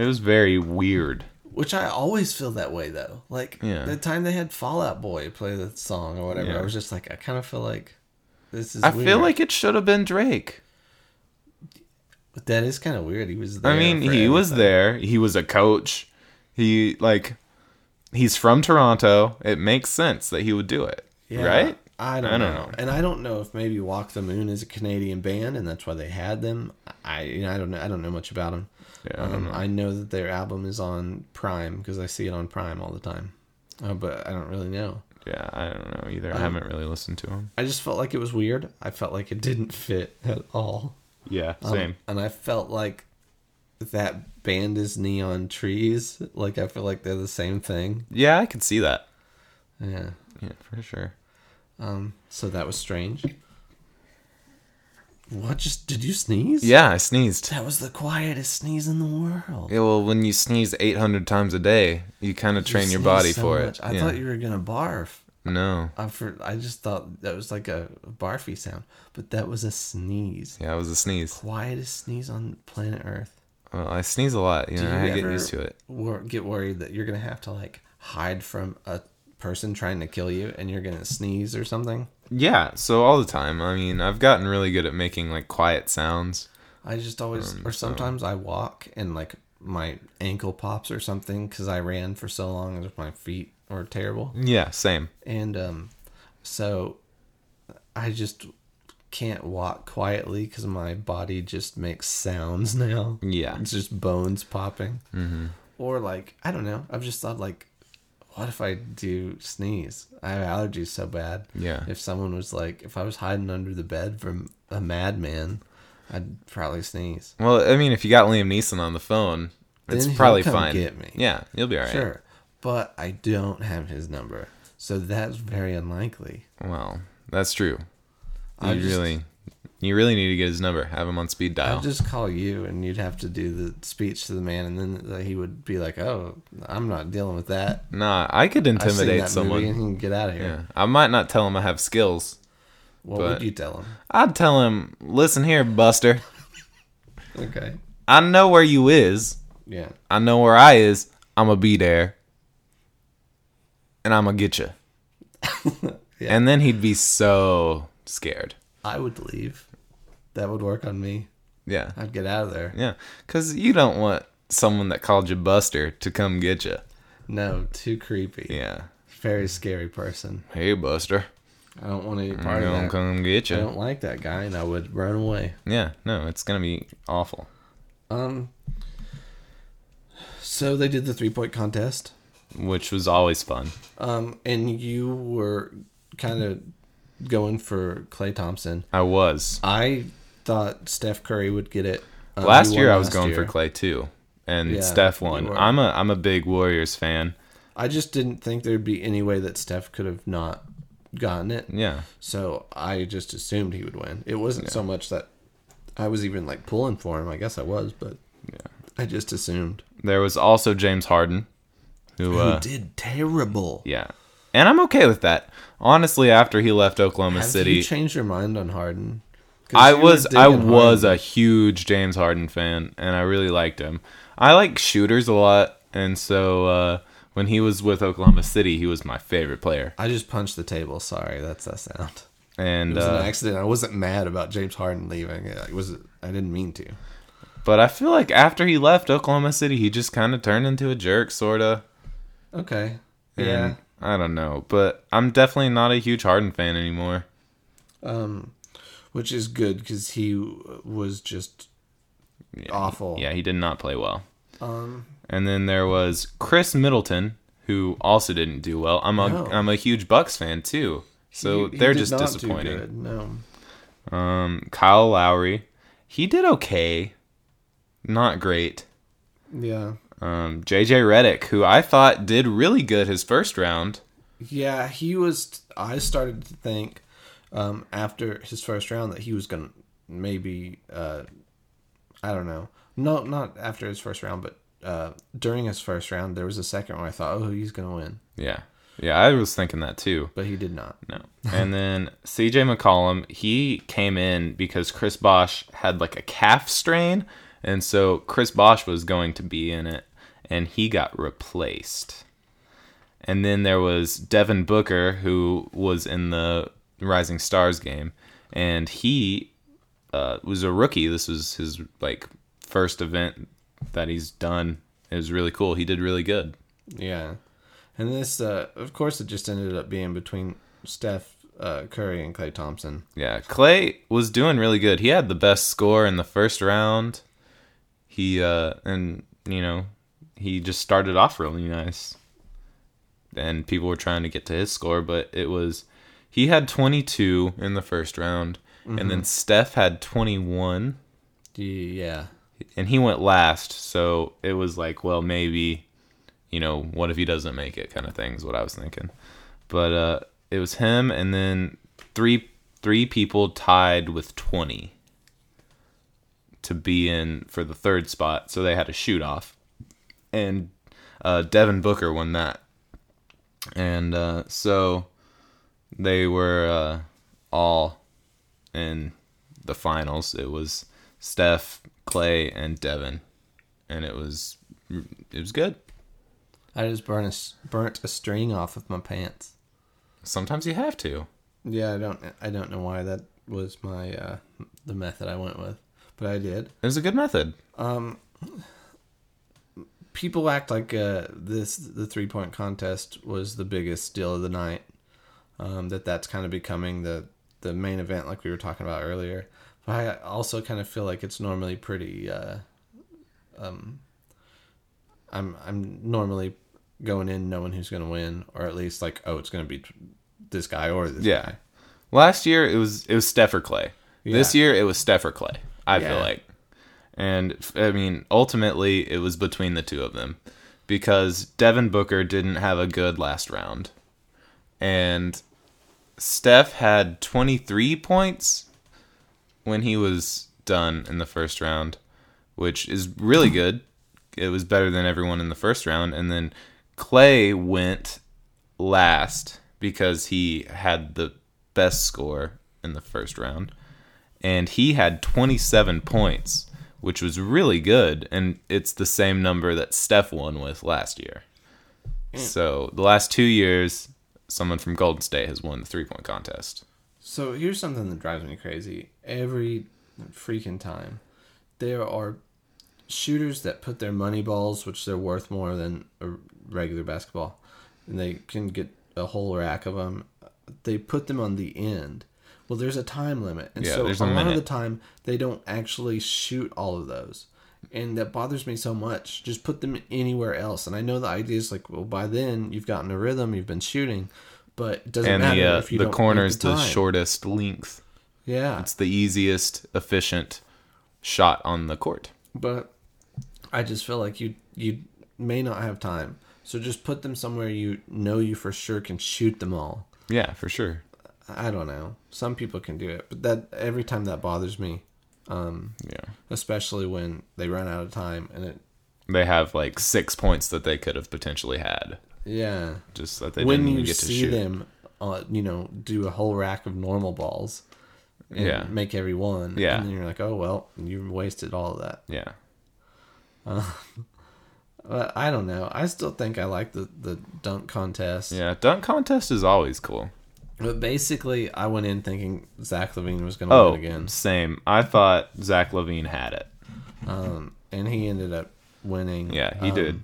It was very weird. which I always feel that way though. Like Yeah. the time they had Fall Out Boy play the song or whatever, Yeah. I was just like I kind of feel like this is I weird. feel like it should have been Drake. But that is kind of weird. He was there I mean, he was there. He was a coach. He like he's from Toronto. It makes sense that he would do it. Yeah, right? I don't, I don't know. know. and I don't know if maybe Walk the Moon is a Canadian band, and that's why they had them. I, you know, I don't know. I don't know much about them. Yeah, I um, know. I know that their album is on Prime because I see it on Prime all the time. Uh, but I don't really know. Yeah, I don't know either. I Um, haven't really listened to them. I just felt like it was weird. I felt like it didn't fit at all. Yeah, Um, same. and I felt like that band is Neon Trees. Like I feel like they're the same thing. yeah, I could see that. Yeah. Yeah, for sure. Um. So that was strange. What just did you sneeze? Yeah, I sneezed. That was the quietest sneeze in the world. Yeah, well, when you sneeze 800 times a day, you kind of train You your body so for much. it. I Yeah. thought you were gonna barf. No. I for I just thought that was like a barfy sound, but that was a sneeze. Yeah, it was a sneeze. Quietest sneeze on planet Earth. Well, I sneeze a lot. You Do know, you I get used to it. wor- get worried that you're gonna have to like hide from a person trying to kill you, and you're gonna sneeze or something? Yeah, so all the time. I mean, I've gotten really good at making like quiet sounds. I just always, Um, or sometimes I walk and like my ankle pops or something because I ran for so long and my feet were terrible. Yeah, same. And um, so I just can't walk quietly because my body just makes sounds now. Yeah. It's just bones popping. Mm-hmm. Or like I don't know. I've just thought like, what if I do sneeze? I have allergies so bad. Yeah. If someone was like, if I was hiding under the bed from a madman, I'd probably sneeze. Well, I mean, if you got Liam Neeson on the phone, it's Then he'll probably fine. get me. Yeah, you'll be all right. Sure, but I don't have his number, so that's very unlikely. Well, that's true. You I just- really, you really need to get his number. Have him on speed dial. I'd just call you, and you'd have to do the speech to the man, and then he would be like, "Oh, I'm not dealing with that." nah, I could intimidate someone. movie, and get out of here. Yeah, I might not tell him I have skills. What would you tell him? I'd tell him, listen here, Buster. Okay. I know where you is. Yeah. I know where I is. I'ma be there, and I'ma get you. Yeah. And then he'd be so scared. I would leave. That would work on me. Yeah, I'd get out of there. yeah, because you don't want someone that called you Buster to come get you. No, too creepy. Yeah. Very scary person. Hey, Buster. I don't want any part of that. come get you. I don't like that guy, and I would run away. Yeah, no, it's gonna be awful. Um. So they did the three point contest. Which was always fun. Um, and you were kind of going for Klay Thompson. I was. I thought Steph Curry would get it. Um, last year I was last going year. for Klay too, and Yeah, Steph won. I'm a I'm a big Warriors fan. I just didn't think there'd be any way that Steph could have not gotten it. Yeah, So I just assumed he would win. It wasn't so much that I was even like pulling for him. I guess I was, but yeah, I just assumed. there was also James Harden, who, Who uh, did terrible? yeah, and I'm okay with that. Honestly, after he left Oklahoma Have City, you changed your mind on Harden? I was I digging was a huge James Harden fan, and I really liked him. I like shooters a lot, and so uh, when he was with Oklahoma City, he was my favorite player. I just punched the table. Sorry, that's that sound. And It was uh, an accident. I wasn't mad about James Harden leaving. It was I didn't mean to. but I feel like after he left Oklahoma City, he just kind of turned into a jerk, sorta. Okay. And Yeah. I don't know, but I'm definitely not a huge Harden fan anymore. Um, which is good because he was just awful. Yeah, he did not play well. Um. And then there was Khris Middleton, who also didn't do well. I'm a No. am a huge Bucks fan too, so he- he they're just disappointing. good, No. Um, Kyle Lowry, he did okay, not great. Yeah. Um, JJ Redick, who I thought did really good his first round. Yeah, he was. I started to think um, after his first round that he was gonna maybe. Uh, I don't know. No, not after his first round, but uh, during his first round, there was a second where I thought, oh, he's gonna win, Yeah, yeah, I was thinking that too. but he did not. No. And then CJ McCollum, he came in because Chris Bosh had like a calf strain. And so Chris Bosh was going to be in it, and he got replaced. And then there was Devin Booker, who was in the Rising Stars game, and he uh, was a rookie. This was his like first event that he's done. It was really cool. He did really good. Yeah, and this, uh, of course, it just ended up being between Steph uh, Curry and Klay Thompson. Yeah, Klay was doing really good. He had the best score in the first round. He uh and you know, he just started off really nice. And people were trying to get to his score, but it was he had 22 in the first round and then Steph had 21 Yeah, and he went last, so it was like, well, maybe you know, what if he doesn't make it kind of thing is what I was thinking. But uh it was him and then three three people tied with 20 to be in for the third spot, so they had a shoot off. And uh Devin Booker won that. And uh so they were uh all in the finals. It was Steph, Klay, and Devin, and it was it was good. I just burnt a, burnt a string off of my pants. Sometimes you have to. Yeah, I don't I don't know why that was my uh, the method I went with, but I did. It was a good method. Um, people act like uh, this the three point contest was the biggest deal of the night. Um, that that's kind of becoming the the main event like we were talking about earlier. But I also kind of feel like it's normally pretty. Uh, um, I'm I'm normally going in knowing who's going to win, or at least like oh it's going to be this guy or this Yeah. guy. Last year it was it was Steph or Klay. This year it was Steph or Klay. I feel like, and I mean ultimately it was between the two of them because Devin Booker didn't have a good last round, and Steph had 23 points when he was done in the first round, which is really good. It was better than everyone in the first round, and then Klay went last because he had the best score in the first round and he had 27 points which was really good and it's the same number that Steph won with last year. So, the last 2 years someone from Golden State has won the three-point contest. So here's something that drives me crazy. Every freaking time, there are shooters that put their money balls, which they're worth more than a regular basketball, and they can get a whole rack of them. They put them on the end. Well, there's a time limit, and Yeah, so a a lot of the time they don't actually shoot all of those, and that bothers me so much. Just put them anywhere else. And I know the idea is like, well, by then you've gotten a rhythm, you've been shooting, but it doesn't And matter the uh, if you the don't corner is the time. shortest length. Yeah, It's the easiest efficient shot on the court. but I just feel like you you may not have time. So just put them somewhere you know you for sure can shoot them all. Yeah, for sure. I don't know. Some people can do it, but that every time that bothers me, um, Yeah. especially when they run out of time and it. They have like 6 points that they could have potentially had. Yeah, Just that they when didn't you even get to see shoot. them, uh, you know, do a whole rack of normal balls, and Yeah. make every one. Yeah. and then you're like, oh well, you wasted all of that. Yeah. But I don't know. I still think I like the the dunk contest. Yeah, dunk contest is always cool. But basically, I went in thinking Zach LaVine was going to Oh, win again, same. I thought Zach LaVine had it. um, and he ended up winning. Yeah, he Um, did.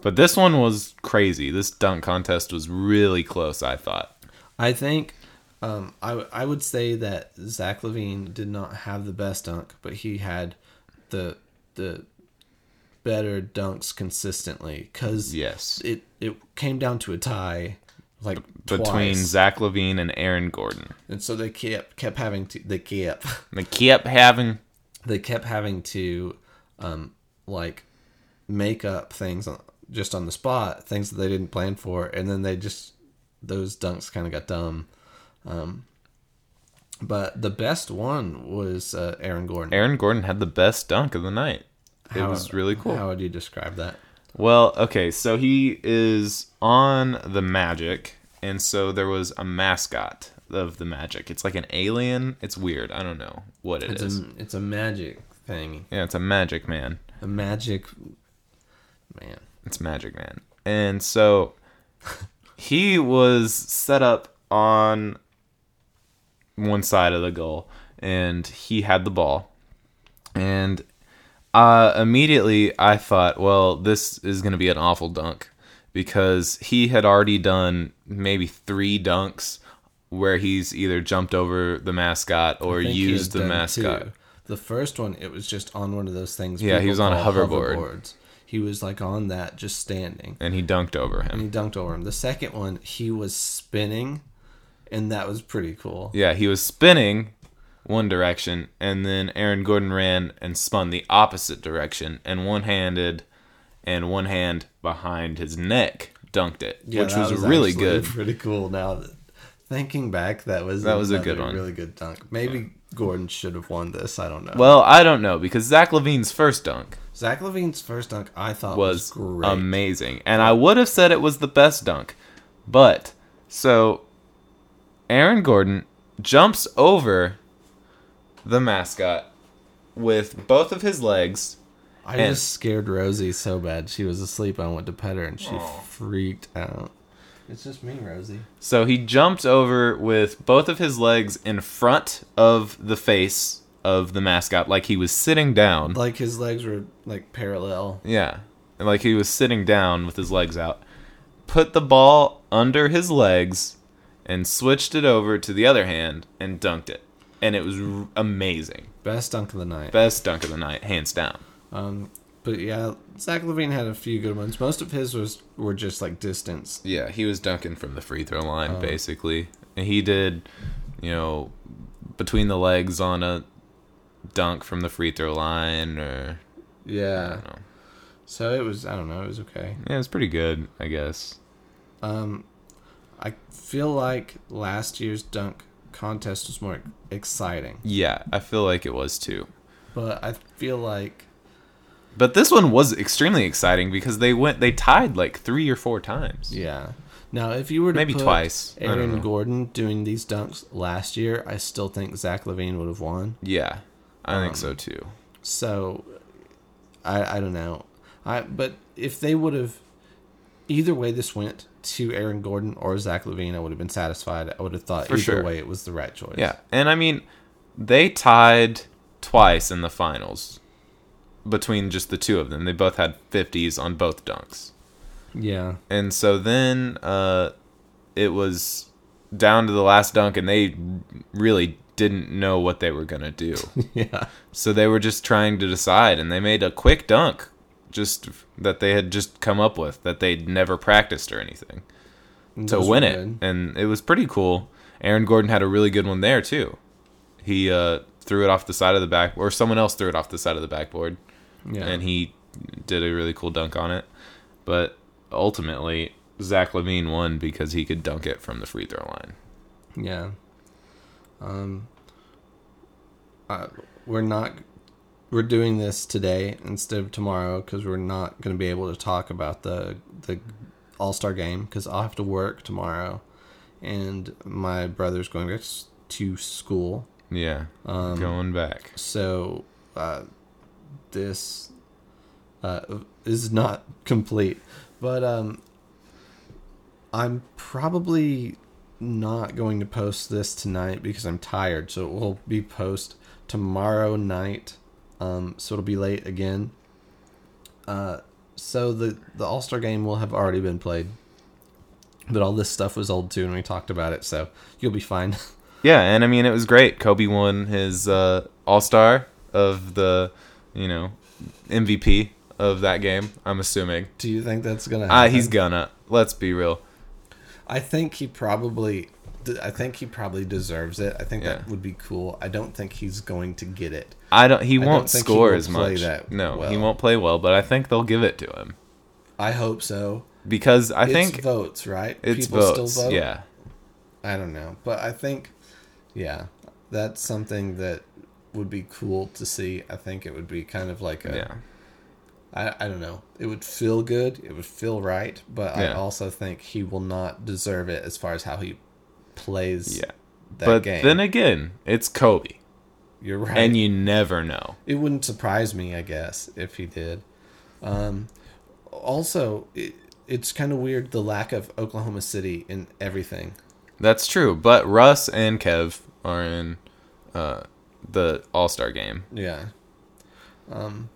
But this one was crazy. This dunk contest was really close, I thought. I think um, I w- I would say that Zach LaVine did not have the best dunk, but he had the the better dunks consistently because Yes. it it came down to a tie, like Between. Zach LaVine and Aaron Gordon. and so they kept kept having to they kept They kept having they kept having to um like make up things on, just on the spot things that they didn't plan for and then they just those dunks kind of got dumb um but the best one was uh, Aaron Gordon. Aaron Gordon had the best dunk of the night. It How- was really cool. How would you describe that? Well, okay, so he is on the Magic, and so there was a mascot of the Magic. It's like an alien. It's weird. I don't know what it It's is. a it's a magic thing. Yeah, it's a Magic Man. A magic man. It's Magic Man. And so he was set up on one side of the goal and he had the ball. And uh, immediately I thought, well, this is going to be an awful dunk because he had already done maybe three dunks where he's either jumped over the mascot or I think he used the mascot. two. The first one, it was just on one of those things. Yeah, he was on a hoverboard. hoverboards. He was like on that, just standing. And he dunked over and him. he dunked over him. The second one, he was spinning, and that was pretty cool. Yeah, he was spinning one direction, and then Aaron Gordon ran and spun the opposite direction, and one handed and one hand behind his neck dunked it, Yeah, which that was, really good. Pretty cool. Now, that- thinking back, that was That was a good one. Really good dunk. Maybe Gordon should have won this. I don't know. Well, I don't know because Zach LaVine's first dunk Zach LaVine's first dunk, I thought was, was great. amazing, and I would have said it was the best dunk, but so Aaron Gordon jumps over the mascot with both of his legs I and- just scared Rosie so bad. She was asleep. I went to pet her, and she freaked out. It's just me, Rosie. So he jumped over with both of his legs in front of the face of the mascot, like he was sitting down. Like his legs were like parallel. Yeah. And like he was sitting down with his legs out. Put the ball under his legs and switched it over to the other hand and dunked it. And it was r- amazing. Best dunk of the night. Best dunk of the night, hands down. Um, but yeah, Zach LaVine had a few good ones. Most of his was were just like distance. Yeah, he was dunking from the free throw line Oh. basically. And he did, you know, between the legs on a dunk from the free throw line or Yeah. So it was. I don't know. It was okay. Yeah, it was pretty good, I guess. Um, I feel like last year's dunk contest was more exciting, Yeah, I feel like it was too. but I feel like But this one was extremely exciting because they went they tied like 3 or 4 times. yeah. Now, if you were to Maybe twice. Aaron. Gordon doing these dunks last year, I still think Zach LaVine would have won. Yeah. I think Um, so too. So, I I don't know. I but if they would have, either way this went to Aaron Gordon or Zach LaVine, I would have been satisfied. I would have thought For either sure. way it was the right choice. Yeah. And I mean, they tied twice in the finals between just the two of them. They both had 50s on both dunks. yeah, And so then uh, it was down to the last dunk, and they really didn't know what they were going to do. yeah. so they were just trying to decide, and they made a quick dunk just that they had just come up with, that they'd never practiced or anything, to win it. good. And it was pretty cool. Aaron Gordon had a really good one there, too. He uh, threw it off the side of the back, or someone else threw it off the side of the backboard Yeah, and he did a really cool dunk on it. But ultimately, Zach LaVine won because he could dunk it from the free throw line. Yeah. Um. Uh, we're not. We're doing this today instead of tomorrow because we're not going to be able to talk about the the All Star game because I'll have to work tomorrow, and my brother's going back to school. Yeah, Um, going back. So, uh, this uh, is not complete, but um, I'm probably not going to post this tonight because I'm tired. So it will be post tomorrow night. Um, so it'll be late again. Uh, so the the All Star game will have already been played, but all this stuff was old too, and we talked about it. So you'll be fine. Yeah, and I mean it was great. Kobe won his uh, All Star of the, you know, MVP of that game. I'm assuming. Do you think that's gonna? Ah, Happen? he's gonna. Let's be real. I think he probably. I think he probably deserves it. I think Yeah. that would be cool. I don't think he's going to get it. I don't. He don't won't he score will as much. that no, he won't play well. But I think they'll give it to him I hope so. because I it's think votes, right? it's People votes. still vote. Yeah. I don't know, but I think, yeah, that's something that would be cool to see. I think it would be kind of like a. Yeah. I, I don't know. It would feel good. It would feel right, but I also think he will not deserve it as far as how he plays Yeah. that but game. then again, it's Kobe, You're right. and you never know. it wouldn't surprise me, I guess, if he did. Um, also, it, it's kind of weird the lack of Oklahoma City in everything. That's true. But Russ and Kev are in uh, the All Star game. Yeah. Um,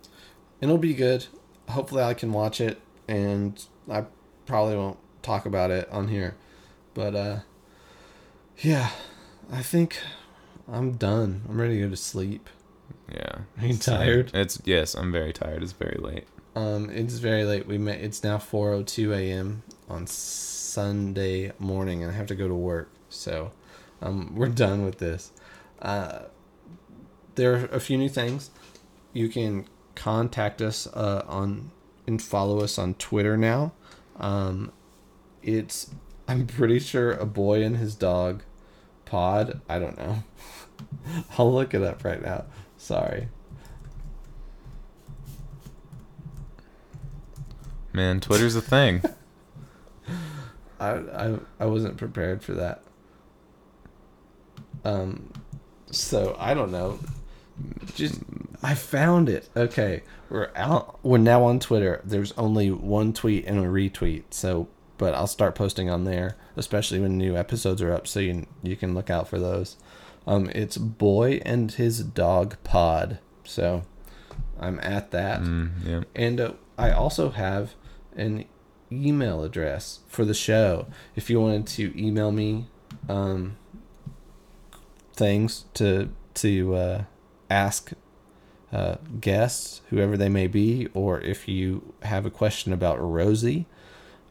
it'll be good. Hopefully, I can watch it, and I probably won't talk about it on here. But uh, yeah, I think I'm done. I'm ready to go to sleep. Yeah. Are you tired? It's yes, I'm very tired. It's very late. Um, it's very late. We met. It's now 4:02 a.m. on Sunday morning, and I have to go to work. So, um, we're done with this. Uh, there are a few new things. You can contact us uh, on and follow us on Twitter now. Um, it's I'm pretty sure a boy and his dog pod. I don't know. I'll look it up right now. Sorry. Man, Twitter's a thing. I I I wasn't prepared for that. Um, so I don't know. Just I found it. Okay, we're out. We're now on Twitter. There's only one tweet and a retweet. So, but I'll start posting on there, especially when new episodes are up. So you you can look out for those. Um, it's boy and his dog pod. So, I'm at that. Mm, yeah. And uh, I also have an email address for the show. If you wanted to email me um, things to to uh, ask uh, guests, whoever they may be, or if you have a question about Rosie,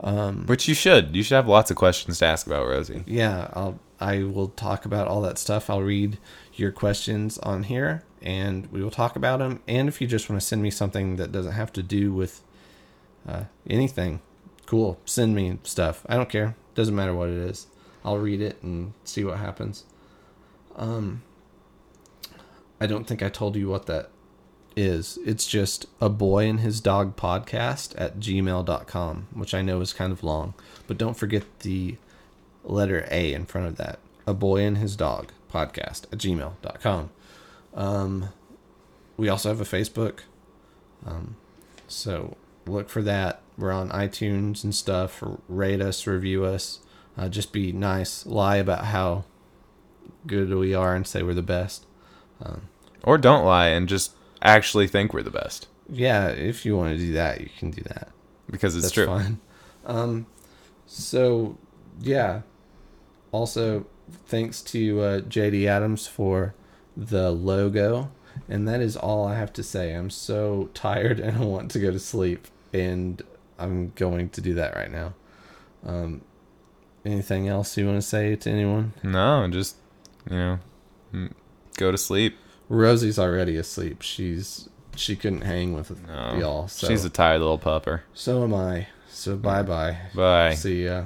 um, Which you should. You should have lots of questions to ask about Rosie. yeah, I'll I will talk about all that stuff. I'll read your questions on here, and we will talk about them. And if you just want to send me something that doesn't have to do with uh, anything, cool. Send me stuff. I don't care. Doesn't matter what it is. I'll read it and see what happens. Um, I don't think I told you what that is. It's just a boy and his dog podcast at gmail.com, which I know is kind of long, but don't forget the letter A in front of that. A boy and his dog podcast at gmail.com. Um, we also have a Facebook. Um, so look for that. We're on iTunes and stuff. Rate us, review us. Uh, just be nice. Lie about how good we are and say we're the best. Or don't lie and just actually think we're the best. Yeah, if you want to do that, you can do that. Because it's That's true. fine. Um, so yeah. Also, thanks to uh, JD Adams for the logo, and that is all I have to say. I'm so tired and I want to go to sleep, and I'm going to do that right now. Um, anything else you want to say to anyone? No, just, you know, go to sleep. Rosie's already asleep. She's she couldn't hang with No. y'all. So She's a tired little pupper. so am I. So bye bye. Bye. See ya.